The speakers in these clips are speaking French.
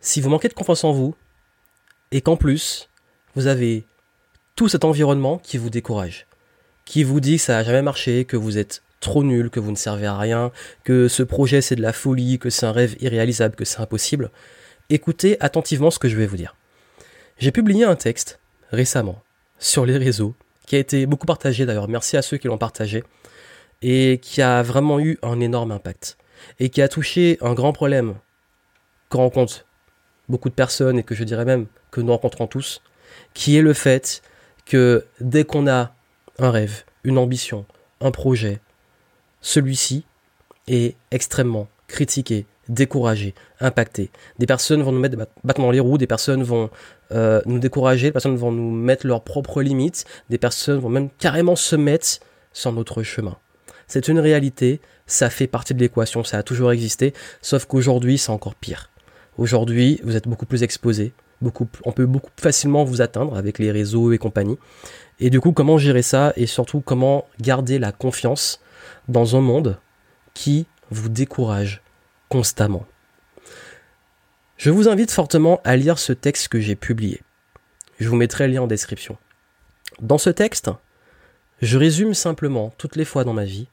si vous manquez de confiance en vous, et qu'en plus, vous avez tout cet environnement qui vous décourage, qui vous dit que ça n'a jamais marché, que vous êtes trop nul, que vous ne servez à rien, que ce projet c'est de la folie, que c'est un rêve irréalisable, que c'est impossible, écoutez attentivement ce que je vais vous dire. J'ai publié un texte récemment sur les réseaux, qui a été beaucoup partagé d'ailleurs, merci à ceux qui l'ont partagé, et qui a vraiment eu un énorme impact, et qui a touché un grand problème qu'on rencontre beaucoup de personnes, et que je dirais même que nous rencontrons tous, qui est le fait que dès qu'on a un rêve, une ambition, un projet, celui-ci est extrêmement critiqué, découragé, impacté. Des personnes vont nous mettre des battements les roues, des personnes vont euh, nous décourager, des personnes vont nous mettre leurs propres limites, des personnes vont même carrément se mettre sur notre chemin. C'est une réalité, ça fait partie de l'équation, ça a toujours existé, sauf qu'aujourd'hui c'est encore pire. Aujourd'hui, vous êtes beaucoup plus exposé, beaucoup, on peut beaucoup facilement vous atteindre avec les réseaux et compagnie. Et du coup, comment gérer ça et surtout comment garder la confiance dans un monde qui vous décourage constamment? Je vous invite fortement à lire ce texte que j'ai publié. Je vous mettrai le lien en description. Dans ce texte, je résume simplement toutes les fois dans ma vie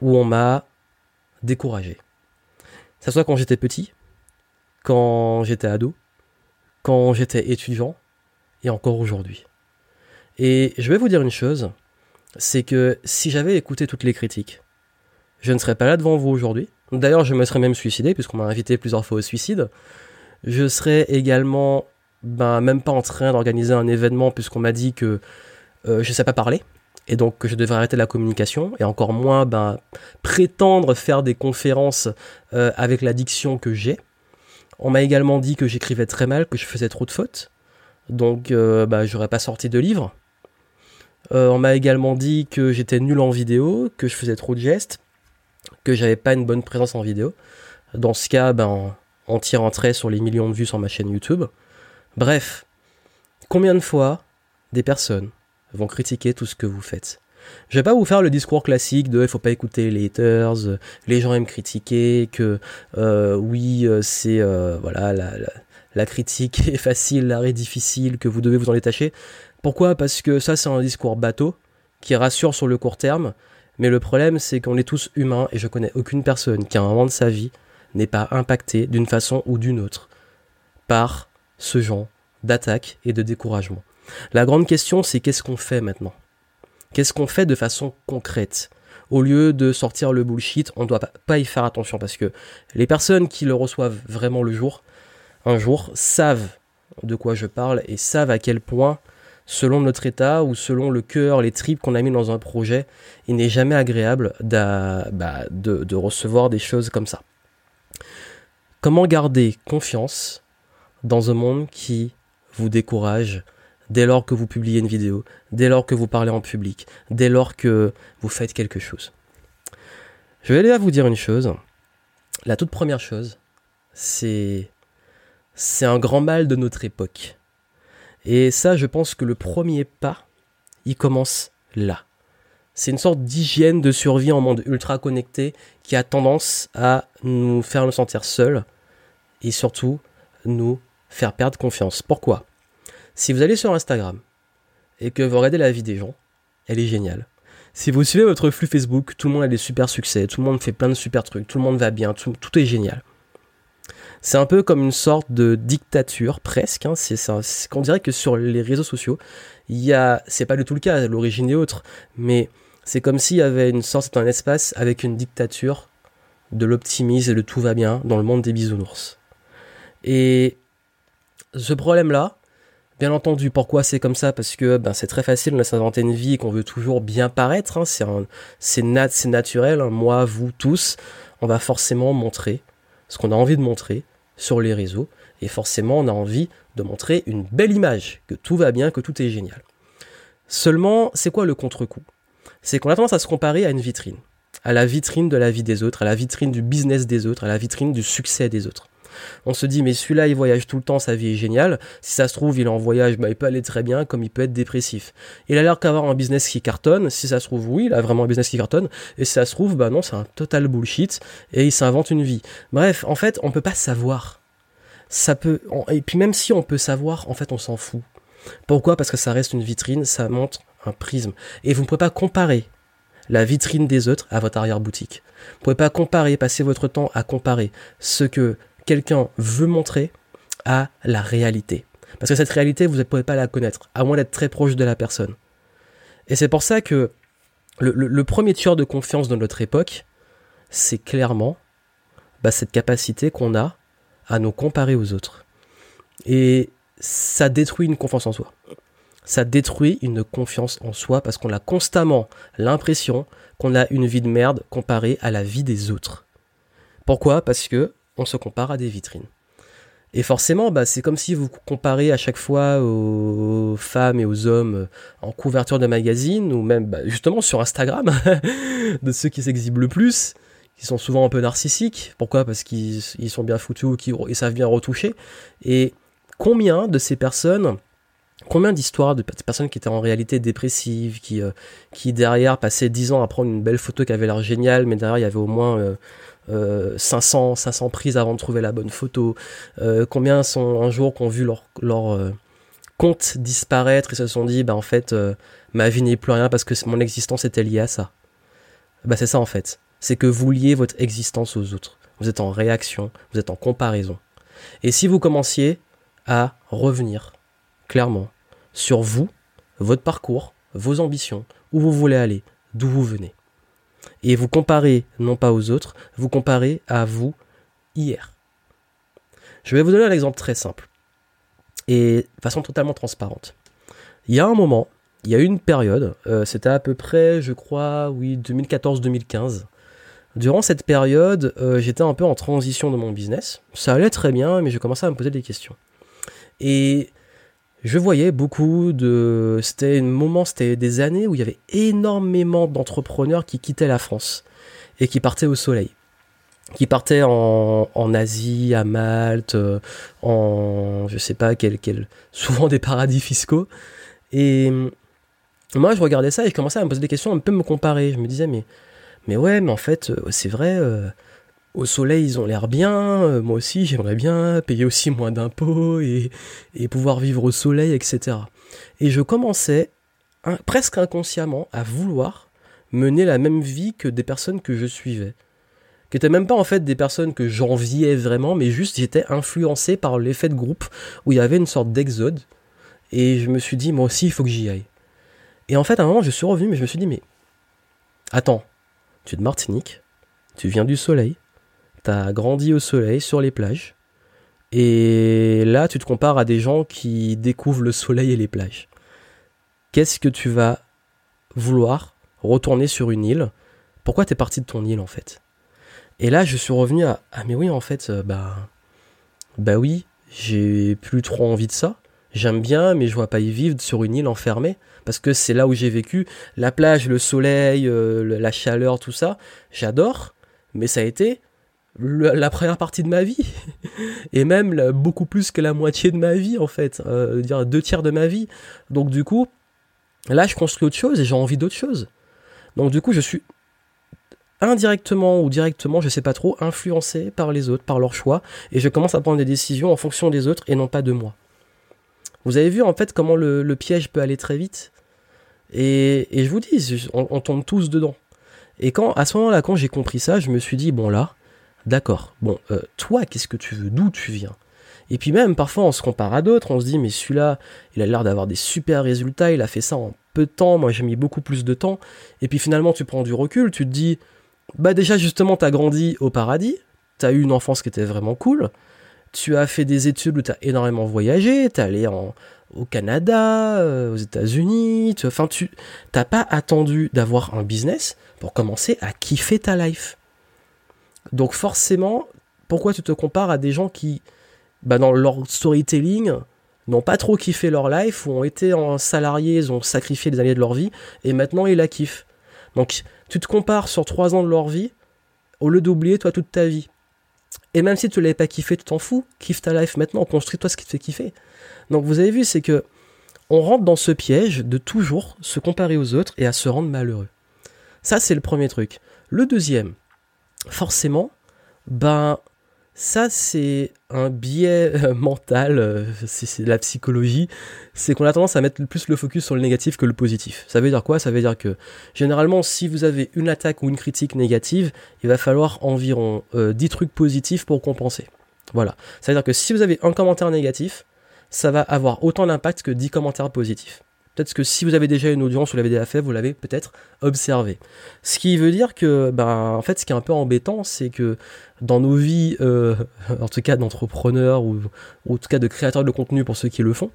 où on m'a découragé. Ce soit quand j'étais petit, quand j'étais ado, quand j'étais étudiant et encore aujourd'hui. Et je vais vous dire une chose, c'est que si j'avais écouté toutes les critiques, je ne serais pas là devant vous aujourd'hui. D'ailleurs, je me serais même suicidé, puisqu'on m'a invité plusieurs fois au suicide. Je serais également ben, même pas en train d'organiser un événement, puisqu'on m'a dit que euh, je ne sais pas parler, et donc que je devrais arrêter la communication, et encore moins ben, prétendre faire des conférences euh, avec la diction que j'ai. On m'a également dit que j'écrivais très mal, que je faisais trop de fautes, donc euh, ben, j'aurais pas sorti de livre. Euh, on m'a également dit que j'étais nul en vidéo, que je faisais trop de gestes, que j'avais pas une bonne présence en vidéo. Dans ce cas, ben, on tire en trait sur les millions de vues sur ma chaîne YouTube. Bref, combien de fois des personnes vont critiquer tout ce que vous faites? Je vais pas vous faire le discours classique de il faut pas écouter les haters, les gens aiment critiquer, que euh, oui euh, c'est voilà la, la, critique est facile, l'arrêt difficile, que vous devez vous en détacher. Pourquoi? Parce que ça, c'est un discours bateau qui rassure sur le court terme. Mais le problème, c'est qu'on est tous humains et je connais aucune personne qui, à un moment de sa vie, n'est pas impactée d'une façon ou d'une autre par ce genre d'attaque et de découragement. La grande question, c'est qu'est-ce qu'on fait maintenant? Qu'est-ce qu'on fait de façon concrète? Au lieu de sortir le bullshit, on ne doit pas y faire attention parce que les personnes qui le reçoivent vraiment le jour, un jour, savent de quoi je parle et savent à quel point selon notre état ou selon le cœur, les tripes qu'on a mis dans un projet, il n'est jamais agréable bah, de, de recevoir des choses comme ça. Comment garder confiance dans un monde qui vous décourage dès lors que vous publiez une vidéo, dès lors que vous parlez en public, dès lors que vous faites quelque chose Je vais aller à vous dire une chose. La toute première chose, c'est un grand mal de notre époque. Et ça, je pense que le premier pas, il commence là. C'est une sorte d'hygiène de survie en monde ultra connecté qui a tendance à nous faire nous sentir seuls et surtout nous faire perdre confiance. Pourquoi? Si vous allez sur Instagram et que vous regardez la vie des gens, elle est géniale. Si vous suivez votre flux Facebook, tout le monde a des super succès, tout le monde fait plein de super trucs, tout le monde va bien, tout est génial. C'est un peu comme une sorte de dictature presque. Hein. C'est, qu'on dirait que sur les réseaux sociaux, il y a, c'est pas du tout le cas, l'origine est autre, mais c'est comme s'il y avait une sorte d'un espace avec une dictature de l'optimisme et de tout va bien dans le monde des bisounours. Et ce problème-là, bien entendu, pourquoi c'est comme ça? Parce que ben, c'est très facile, a s'inventer une vie et qu'on veut toujours bien paraître. Hein. C'est naturel. Hein. Moi, vous tous, on va forcément montrer ce qu'on a envie de montrer sur les réseaux. Et forcément, on a envie de montrer une belle image, que tout va bien, que tout est génial. Seulement, c'est quoi le contre-coup? C'est qu'on a tendance à se comparer à une vitrine. À la vitrine de la vie des autres, à la vitrine du business des autres, à la vitrine du succès des autres. On se dit, mais celui-là, il voyage tout le temps, sa vie est géniale. Si ça se trouve, il est en voyage, bah, il peut aller très bien, comme il peut être dépressif. Il a l'air d'avoir un business qui cartonne. Si ça se trouve, oui, il a vraiment un business qui cartonne. Et si ça se trouve, bah non, c'est un total bullshit. Et il s'invente une vie. Bref, en fait, on peut pas savoir. ça peut, et puis même si on peut savoir, en fait, on s'en fout. Pourquoi? Parce que ça reste une vitrine, ça montre un prisme. Et vous ne pouvez pas comparer la vitrine des autres à votre arrière-boutique. Vous ne pouvez pas comparer, passer votre temps à comparer ce que quelqu'un veut montrer à la réalité. Parce que cette réalité, vous ne pouvez pas la connaître, à moins d'être très proche de la personne. Et c'est pour ça que le, premier tueur de confiance de notre époque, c'est clairement bah, cette capacité qu'on a à nous comparer aux autres. Et ça détruit une confiance en soi. Ça détruit une confiance en soi parce qu'on a constamment l'impression qu'on a une vie de merde comparée à la vie des autres. Pourquoi? Parce que on se compare à des vitrines. Et forcément, bah, c'est comme si vous comparez à chaque fois aux femmes et aux hommes en couverture de magazine ou même bah, justement sur Instagram, de ceux qui s'exhibent le plus, qui sont souvent un peu narcissiques. Pourquoi? Parce qu'ils sont bien foutus, qu'ils savent bien retoucher. Et combien de ces personnes, combien d'histoires de personnes qui étaient en réalité dépressives, qui, euh, derrière passaient 10 ans à prendre une belle photo qui avait l'air géniale, mais derrière il y avait au moins euh, 500, euh, 500 prises avant de trouver la bonne photo. Euh, combien sont un jour qui ont vu leur, leur compte disparaître et se sont dit, bah en fait, ma vie n'est plus rien parce que mon existence était liée à ça. Bah c'est ça en fait. C'est que vous liez votre existence aux autres. Vous êtes en réaction, vous êtes en comparaison. Et si vous commenciez à revenir clairement sur vous, votre parcours, vos ambitions, où vous voulez aller, d'où vous venez. Et vous comparez non pas aux autres, vous comparez à vous hier. Je vais vous donner un exemple très simple et de façon totalement transparente. Il y a un moment, il y a une période, euh, c'était à peu près, je crois, oui, 2014-2015. Durant cette période, euh, j'étais un peu en transition de mon business. Ça allait très bien, mais je commençais à me poser des questions. Je voyais beaucoup de... C'était un moment, c'était des années où il y avait énormément d'entrepreneurs qui quittaient la France et qui partaient au soleil. Qui partaient en, en Asie, à Malte, euh, en... je sais pas, quel, quel, souvent des paradis fiscaux. Et moi, je regardais ça et je commençais à me poser des questions, un peu me comparer. Je me disais, mais, mais ouais, mais en fait, euh, c'est vrai... Euh, au soleil, ils ont l'air bien, euh, moi aussi j'aimerais bien payer aussi moins d'impôts et, pouvoir vivre au soleil, etc. Et je commençais presque inconsciemment à vouloir mener la même vie que des personnes que je suivais. Qui n'étaient même pas en fait des personnes que j'enviais vraiment, mais juste j'étais influencé par l'effet de groupe où il y avait une sorte d'exode. Et je me suis dit, moi aussi il faut que j'y aille. Et en fait à un moment je suis revenu, mais je me suis dit, mais attends, tu es de Martinique, tu viens du soleil, grandi au soleil sur les plages. Et là, tu te compares à des gens qui découvrent le soleil et les plages. Qu'est-ce que tu vas vouloir retourner sur une île? Pourquoi t'es parti de ton île en fait? Et là, je suis revenu à ah mais oui en fait, euh, bah bah oui, j'ai plus trop envie de ça. J'aime bien, mais je vois pas y vivre sur une île enfermée parce que c'est là où j'ai vécu. La plage, le soleil, euh, la chaleur, tout ça, j'adore. Mais ça a été la première partie de ma vie et même beaucoup plus que la moitié de ma vie en fait, euh, dire deux tiers de ma vie. Donc du coup, là je construis autre chose et j'ai envie d'autre chose. Donc du coup, je suis indirectement ou directement, je sais pas trop, influencé par les autres, par leurs choix et je commence à prendre des décisions en fonction des autres et non pas de moi. Vous avez vu en fait comment le, piège peut aller très vite et, je vous dis, on, on tombe tous dedans. Et quand à ce moment-là, quand j'ai compris ça, je me suis dit bon là, D'accord. Bon, euh, toi, qu'est-ce que tu veux? D'où tu viens? Et puis même, parfois, on se compare à d'autres. On se dit, mais celui-là, il a l'air d'avoir des super résultats. Il a fait ça en peu de temps. Moi, j'ai mis beaucoup plus de temps. Et puis finalement, tu prends du recul. Tu te dis, bah déjà, justement, t'as grandi au paradis. T'as eu une enfance qui était vraiment cool. Tu as fait des études où t'as énormément voyagé. T'es allé au Canada, euh, aux États-Unis. Enfin, tu t'as pas attendu d'avoir un business pour commencer à kiffer ta life. Donc forcément, pourquoi tu te compares à des gens qui, bah, dans leur storytelling, n'ont pas trop kiffé leur life, ou ont été en salarié, ils ont sacrifié des années de leur vie, et maintenant ils la kiffent. Donc tu te compares sur trois ans de leur vie, au lieu d'oublier toi toute ta vie. Et même si tu ne l'avais pas kiffé, tu t'en fous, kiffe ta life maintenant, construis-toi ce qui te fait kiffer. Donc vous avez vu, c'est que on rentre dans ce piège de toujours se comparer aux autres et à se rendre malheureux. Ça, c'est le premier truc. Le deuxième, forcément, ben, Ça, c'est un biais euh, mental, euh, c'est la psychologie, c'est qu'on a tendance à mettre plus le focus sur le négatif que le positif. Ça veut dire quoi? Ça veut dire que généralement, si vous avez une attaque ou une critique négative, il va falloir environ 10 euh, trucs positifs pour compenser. Voilà. Ça veut dire que si vous avez un commentaire négatif, ça va avoir autant d'impact que 10 commentaires positifs. Peut-être que si vous avez déjà une audience, vous l'avez déjà fait, vous l'avez peut-être observé. Ce qui veut dire que, ben, en fait, ce qui est un peu embêtant, c'est que dans nos vies, euh, en tout cas d'entrepreneurs ou, en tout cas de créateurs de contenu pour ceux qui le font,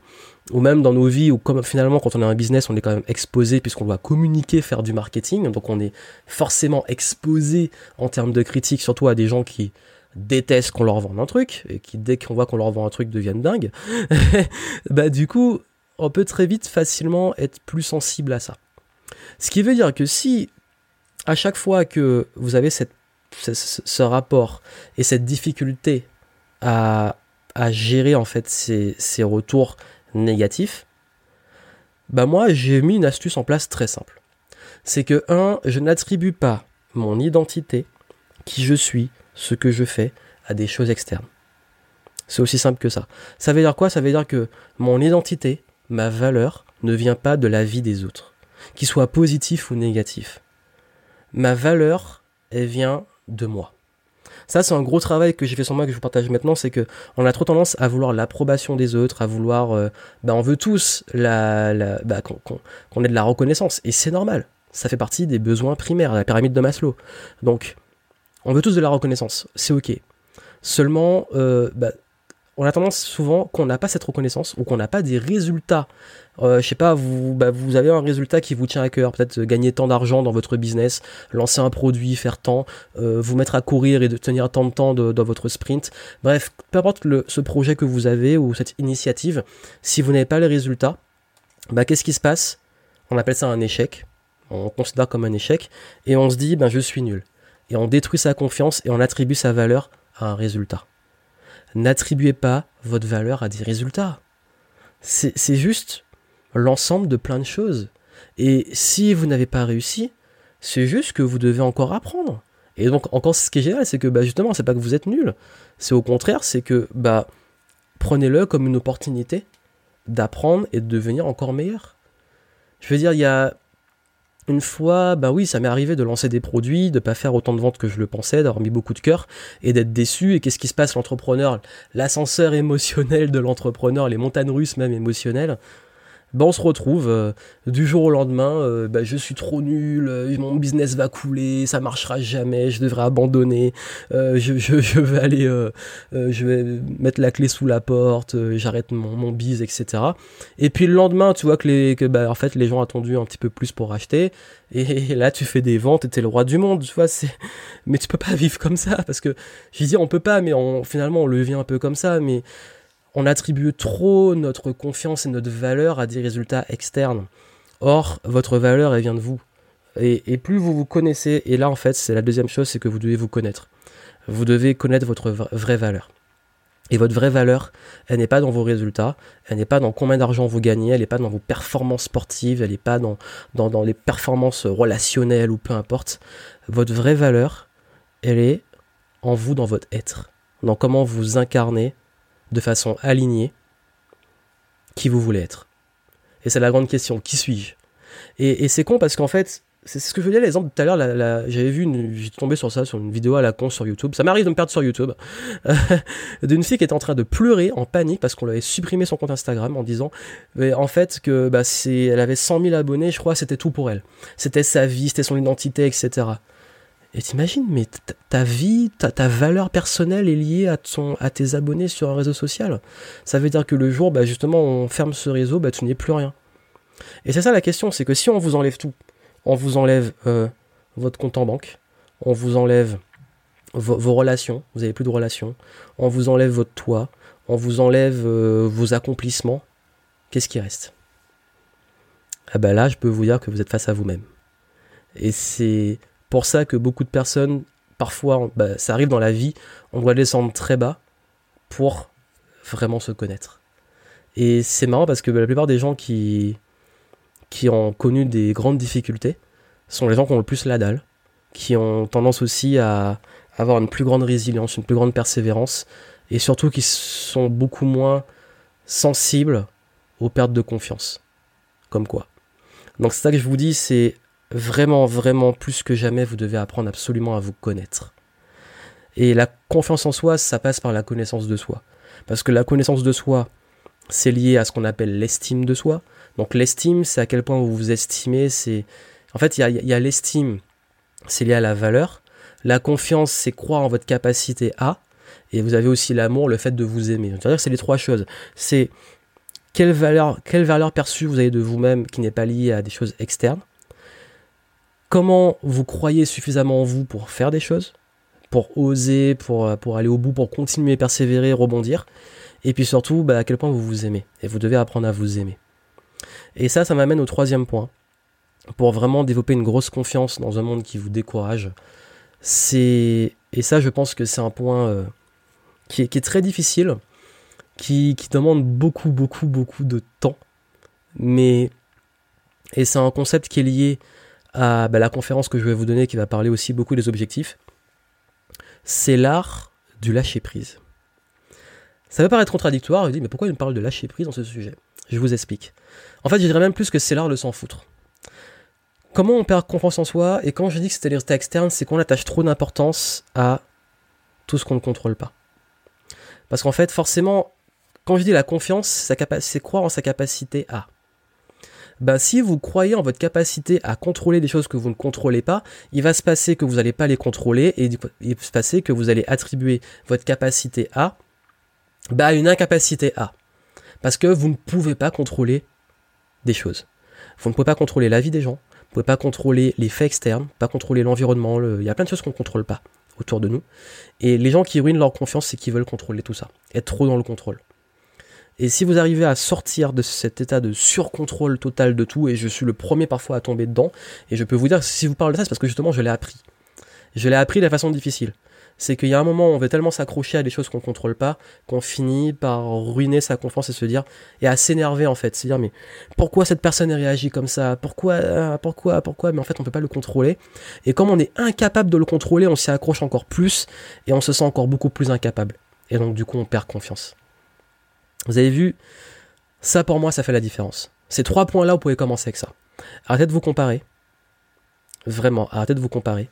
ou même dans nos vies où comme finalement quand on a un business, on est quand même exposé puisqu'on doit communiquer, faire du marketing, donc on est forcément exposé en termes de critiques, surtout à des gens qui détestent qu'on leur vende un truc et qui dès qu'on voit qu'on leur vend un truc deviennent dingues. bah du coup, on peut très vite facilement être plus sensible à ça. Ce qui veut dire que si à chaque fois que vous avez ce, rapport et cette difficulté à, gérer en fait ces, retours négatifs, bah moi j'ai mis une astuce en place très simple. C'est que un, je n'attribue pas mon identité, qui je suis, ce que je fais, à des choses externes. C'est aussi simple que ça. Ça veut dire quoi? Ça veut dire que mon identité, ma valeur ne vient pas de la vie des autres, qu'il soit positif ou négatif. Ma valeur, elle vient de moi. Ça, c'est un gros travail que j'ai fait sur moi que je vous partage maintenant, c'est que on a trop tendance à vouloir l'approbation des autres, à vouloir, euh, bah, on veut tous la, bah, qu'on ait de la reconnaissance, et c'est normal. Ça fait partie des besoins primaires, la pyramide de Maslow. Donc, on veut tous de la reconnaissance, c'est ok. Seulement, euh, bah, on a tendance souvent qu'on n'a pas cette reconnaissance ou qu'on n'a pas des résultats. Euh, je sais pas, vous, bah, vous avez un résultat qui vous tient à cœur, peut-être gagner tant d'argent dans votre business, lancer un produit, faire tant, euh, vous mettre à courir et de tenir tant de temps dans votre sprint. Bref, peu importe le, ce projet que vous avez ou cette initiative, si vous n'avez pas les résultats, bah, qu'est-ce qui se passe? On appelle ça un échec. On considère comme un échec et on se dit, ben je suis nul. Et on détruit sa confiance et on attribue sa valeur à un résultat. N'attribuez pas votre valeur à des résultats. C'est juste l'ensemble de plein de choses. Et si vous n'avez pas réussi, c'est juste que vous devez encore apprendre. Et donc, encore, ce qui est génial, c'est que bah, justement, c'est pas que vous êtes nul. C'est au contraire, c'est que bah, prenez-le comme une opportunité d'apprendre et de devenir encore meilleur. Je veux dire, il y a une fois, bah oui, ça m'est arrivé de lancer des produits, de pas faire autant de ventes que je le pensais, d'avoir mis beaucoup de cœur et d'être déçu. Et qu'est-ce qui se passe, l'entrepreneur? L'ascenseur émotionnel de l'entrepreneur, les montagnes russes même émotionnelles ben on se retrouve euh, du jour au lendemain, euh, ben je suis trop nul, euh, mon business va couler, ça marchera jamais, je devrais abandonner, je, je, vais aller, je vais mettre la clé sous la porte, j'arrête mon, mon bise, etc. Et puis le lendemain, tu vois que les, bah, en fait les gens attendu un petit peu plus pour acheter, et là tu fais des ventes, et t'es le roi du monde, tu vois, c'est, mais tu peux pas vivre comme ça parce que je dis on peut pas, mais on, finalement on le vit un peu comme ça, mais on attribue trop notre confiance et notre valeur à des résultats externes. Or, votre valeur, elle vient de vous. Et, plus vous vous connaissez, et là en fait, c'est la deuxième chose, c'est que vous devez vous connaître. Vous devez connaître votre vraie valeur. Et votre vraie valeur, elle n'est pas dans vos résultats, elle n'est pas dans combien d'argent vous gagnez, elle n'est pas dans vos performances sportives, elle n'est pas dans, dans, dans les performances relationnelles ou peu importe. Votre vraie valeur, elle est en vous, dans votre être, dans comment vous incarnez de façon alignée qui vous voulez être. Et c'est la grande question, qui suis-je? Et, c'est con parce qu'en fait, c'est ce que je dire l'exemple tout à l'heure, j'avais vu, j'ai tombé sur ça, sur une vidéo à la con sur YouTube, ça m'arrive de me perdre sur YouTube, d'une fille qui était en train de pleurer en panique parce qu'on lui avait supprimé son compte Instagram en disant, en fait, que bah, elle avait 100 000 abonnés, je crois, c'était tout pour elle. C'était sa vie, c'était son identité, etc. Et t'imagines, mais ta vie, ta, valeur personnelle est liée à, tes abonnés sur un réseau social. Ça veut dire que le jour, bah, justement, on ferme ce réseau, bah, tu n'es plus rien. Et c'est ça la question, c'est que si on vous enlève tout, on vous enlève euh, votre compte en banque, on vous enlève vos, relations, vous n'avez plus de relations, on vous enlève votre toit, on vous enlève euh, vos accomplissements, qu'est-ce qui reste? Ah ben là, je peux vous dire que vous êtes face à vous-même. Et c'est pour ça que beaucoup de personnes, parfois, bah, ça arrive dans la vie, on doit descendre très bas pour vraiment se connaître. Et c'est marrant parce que bah, la plupart des gens qui, qui ont connu des grandes difficultés sont les gens qui ont le plus la dalle, qui ont tendance aussi à, avoir une plus grande résilience, une plus grande persévérance, et surtout qui sont beaucoup moins sensibles aux pertes de confiance. Comme quoi. Donc c'est ça que je vous dis, c'est vraiment, vraiment plus que jamais, vous devez apprendre absolument à vous connaître. Et la confiance en soi, ça passe par la connaissance de soi. Parce que la connaissance de soi, c'est lié à ce qu'on appelle l'estime de soi. Donc l'estime, c'est à quel point vous vous estimez, c'est... En fait, il y a, l'estime, c'est lié à la valeur. La confiance, c'est croire en votre capacité à. Et vous avez aussi l'amour, le fait de vous aimer. C'est-à-dire c'est les trois choses. C'est quelle valeur, quelle valeur perçue vous avez de vous-même qui n'est pas liée à des choses externes. Comment vous croyez suffisamment en vous pour faire des choses, pour oser, pour, pour aller au bout, pour continuer, persévérer, rebondir? Et puis surtout, bah, à quel point vous vous aimez. Et vous devez apprendre à vous aimer. Et ça, ça m'amène au troisième point. Pour vraiment développer une grosse confiance dans un monde qui vous décourage, c'est et ça, je pense que c'est un point euh, qui, est, très difficile, qui, demande beaucoup, beaucoup, beaucoup de temps. Mais et c'est un concept qui est lié à bah, la conférence que je vais vous donner, qui va parler aussi beaucoup des objectifs. C'est l'art du lâcher prise. Ça peut paraître contradictoire, je dis mais pourquoi il me parle de lâcher prise dans ce sujet? Je vous explique. En fait, je dirais même plus que c'est l'art de s'en foutre. Comment on perd confiance en soi Et quand je dis que c'est les résultats externes, c'est qu'on attache trop d'importance à tout ce qu'on ne contrôle pas. Parce qu'en fait, forcément, quand je dis la confiance, c'est croire en sa capacité à. Ben, si vous croyez en votre capacité à contrôler des choses que vous ne contrôlez pas, il va se passer que vous n'allez pas les contrôler et il va se passer que vous allez attribuer votre capacité à bah, une incapacité à. Parce que vous ne pouvez pas contrôler des choses. Vous ne pouvez pas contrôler la vie des gens, vous ne pouvez pas contrôler les faits externes, pas contrôler l'environnement, il y a plein de choses qu'on ne contrôle pas autour de nous. Et les gens qui ruinent leur confiance, c'est qu'ils veulent contrôler tout ça, être trop dans le contrôle. Et si vous arrivez à sortir de cet état de surcontrôle total de tout, et je suis le premier parfois à tomber dedans, et je peux vous dire si vous parlez de ça, c'est parce que justement je l'ai appris. Je l'ai appris de façon difficile c'est qu'il y a un moment où on veut tellement s'accrocher à des choses qu'on contrôle pas qu'on finit par ruiner sa confiance et se dire et à s'énerver en fait, se dire mais pourquoi cette personne réagit comme ça? Pourquoi pourquoi pourquoi? Mais en fait, on peut pas le contrôler. Et comme on est incapable de le contrôler, on s'y accroche encore plus et on se sent encore beaucoup plus incapable. Et donc du coup, on perd confiance. Vous avez vu ça pour moi, ça fait la différence. Ces trois points-là, vous pouvez commencer avec ça. Arrêtez de vous comparer. Vraiment, arrêtez de vous comparer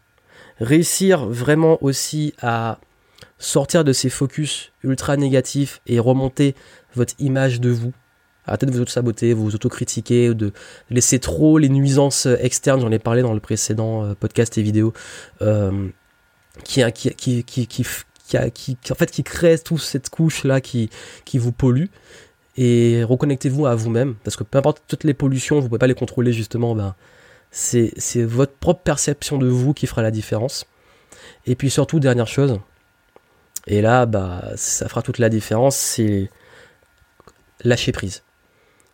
réussir vraiment aussi à sortir de ces focus ultra négatifs et remonter votre image de vous. Arrêtez de vous auto-saboter, vous auto-critiquer, de laisser trop les nuisances externes, j'en ai parlé dans le précédent euh, podcast et vidéo, euh, qui, qui, qui, qui, qui, en fait, qui crée toute cette couche-là qui, qui vous pollue. Et reconnectez-vous à vous-même, parce que peu importe toutes les pollutions, vous ne pouvez pas les contrôler justement, ben, c'est votre propre perception de vous qui fera la différence. Et puis surtout, dernière chose, et là, bah, ça fera toute la différence, c'est lâcher prise.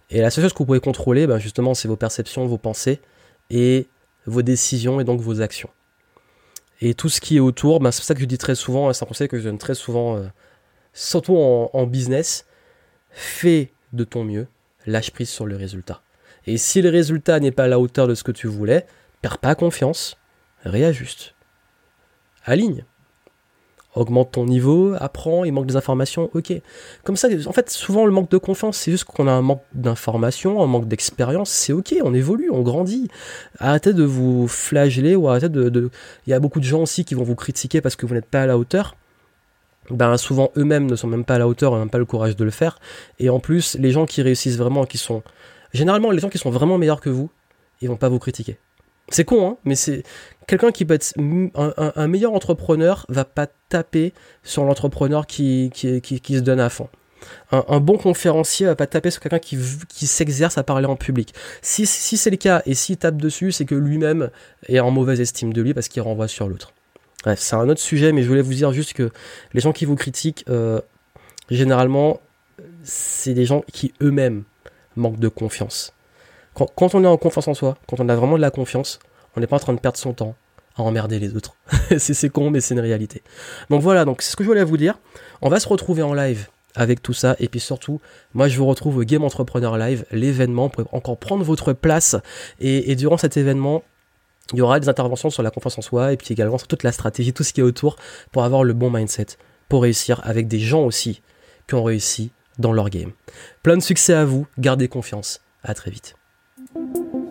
Et la seule chose que vous pouvez contrôler, bah, justement, c'est vos perceptions, vos pensées et vos décisions et donc vos actions. Et tout ce qui est autour, bah, c'est ça que je dis très souvent, c'est un conseil que je donne très souvent, euh, surtout en, en business, fais de ton mieux, lâche prise sur le résultat. Et si le résultat n'est pas à la hauteur de ce que tu voulais, perds pas confiance, réajuste. Aligne. Augmente ton niveau, apprends, il manque des informations, ok. Comme ça, en fait, souvent le manque de confiance, c'est juste qu'on a un manque d'informations, un manque d'expérience, c'est ok, on évolue, on grandit. Arrêtez de vous flageller ou arrêtez de, Il y a beaucoup de gens aussi qui vont vous critiquer parce que vous n'êtes pas à la hauteur ben souvent eux-mêmes ne sont même pas à la hauteur, n'ont même pas le courage de le faire. Et en plus, les gens qui réussissent vraiment, qui sont Généralement, les gens qui sont vraiment meilleurs que vous, ils vont pas vous critiquer. C'est con, hein, mais c'est quelqu'un qui peut être un, meilleur entrepreneur va pas taper sur l'entrepreneur qui, qui, qui, se donne à fond. Un, bon conférencier va pas taper sur quelqu'un qui, qui s'exerce à parler en public. Si, si c'est le cas et s'il tape dessus, c'est que lui-même est en mauvaise estime de lui parce qu'il renvoie sur l'autre. Bref, c'est un autre sujet, mais je voulais vous dire juste que les gens qui vous critiquent, euh, généralement, c'est des gens qui eux-mêmes manque de confiance. Quand, on est en confiance en soi, quand on a vraiment de la confiance, on n'est pas en train de perdre son temps à emmerder les autres. c'est con, mais c'est une réalité. Donc voilà, donc c'est ce que je voulais vous dire. On va se retrouver en live avec tout ça. Et puis surtout, moi je vous retrouve au Game Entrepreneur Live, l'événement, pour encore prendre votre place. Et, durant cet événement, Il y aura des interventions sur la confiance en soi et puis également sur toute la stratégie, tout ce qui est autour pour avoir le bon mindset, pour réussir avec des gens aussi qui ont réussi dans leur game. Plein de succès à vous, gardez confiance. À très vite. Thank you.